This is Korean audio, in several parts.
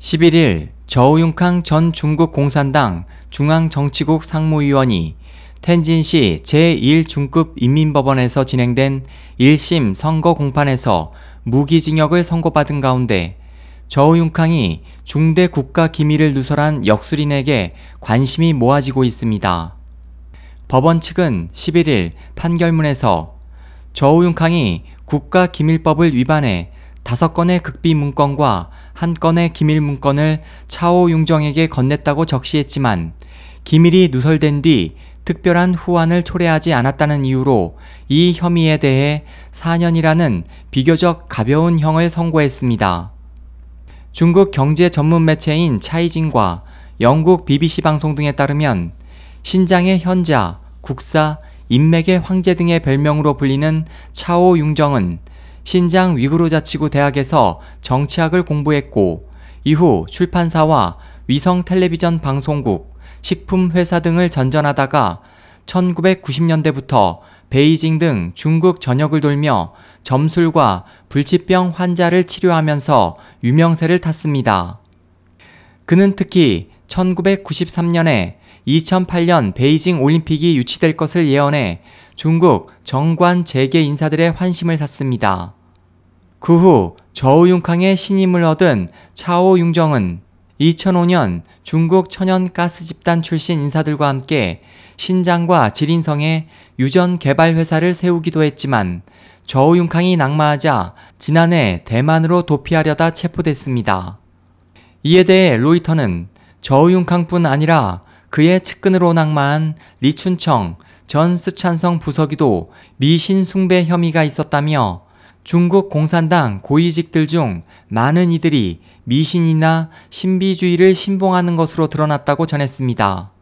11일 저우융캉 전 중국 공산당 중앙정치국 상무위원이 텐진시 제1중급 인민법원에서 진행된 1심 선거 공판에서 무기징역을 선고받은 가운데 저우융캉이 중대 국가 기밀을 누설한 역술인에게 관심이 모아지고 있습니다. 법원 측은 11일 판결문에서 저우융캉이 국가기밀법을 위반해 다섯 건의 극비 문건과 한 건의 기밀 문건을 차오 융정에게 건넸다고 적시했지만 기밀이 누설된 뒤 특별한 후환을 초래하지 않았다는 이유로 이 혐의에 대해 4년이라는 비교적 가벼운 형을 선고했습니다. 중국 경제 전문 매체인 차이징과 영국 BBC 방송 등에 따르면 신장의 현자, 국사, 인맥의 황제 등의 별명으로 불리는 차오 융정은 신장 위구르 자치구 대학에서 정치학을 공부했고 이후 출판사와 위성 텔레비전 방송국, 식품 회사 등을 전전하다가 1990년대부터 베이징 등 중국 전역을 돌며 점술과 불치병 환자를 치료하면서 유명세를 탔습니다. 그는 특히 1993년에 2008년 베이징 올림픽이 유치될 것을 예언해 중국 정관 재계 인사들의 환심을 샀습니다. 그 후 저우융캉의 신임을 얻은 차오 융정은 2005년 중국 천연 가스 집단 출신 인사들과 함께 신장과 지린성에 유전 개발 회사를 세우기도 했지만 저우융캉이 낙마하자 지난해 대만으로 도피하려다 체포됐습니다. 이에 대해 로이터는 저우융캉뿐 아니라 그의 측근으로 낙마한 리춘청 전 스촨성 부서기도 미신 숭배 혐의가 있었다며 중국 공산당 고위직들 중 많은 이들이 미신이나 신비주의를 신봉하는 것으로 드러났다고 전했습니다.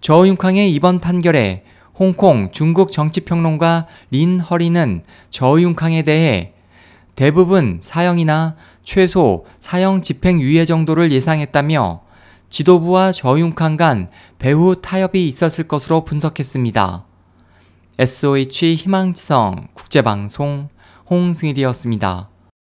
저윤캉의 이번 판결에 홍콩 중국 정치평론가 린 허리는 저윤캉에 대해 대부분 사형이나 최소 사형 집행유예 정도를 예상했다며 지도부와 저윤캉 간 배후 타협이 있었을 것으로 분석했습니다. SOH 희망지성 국제방송 홍승일이었습니다.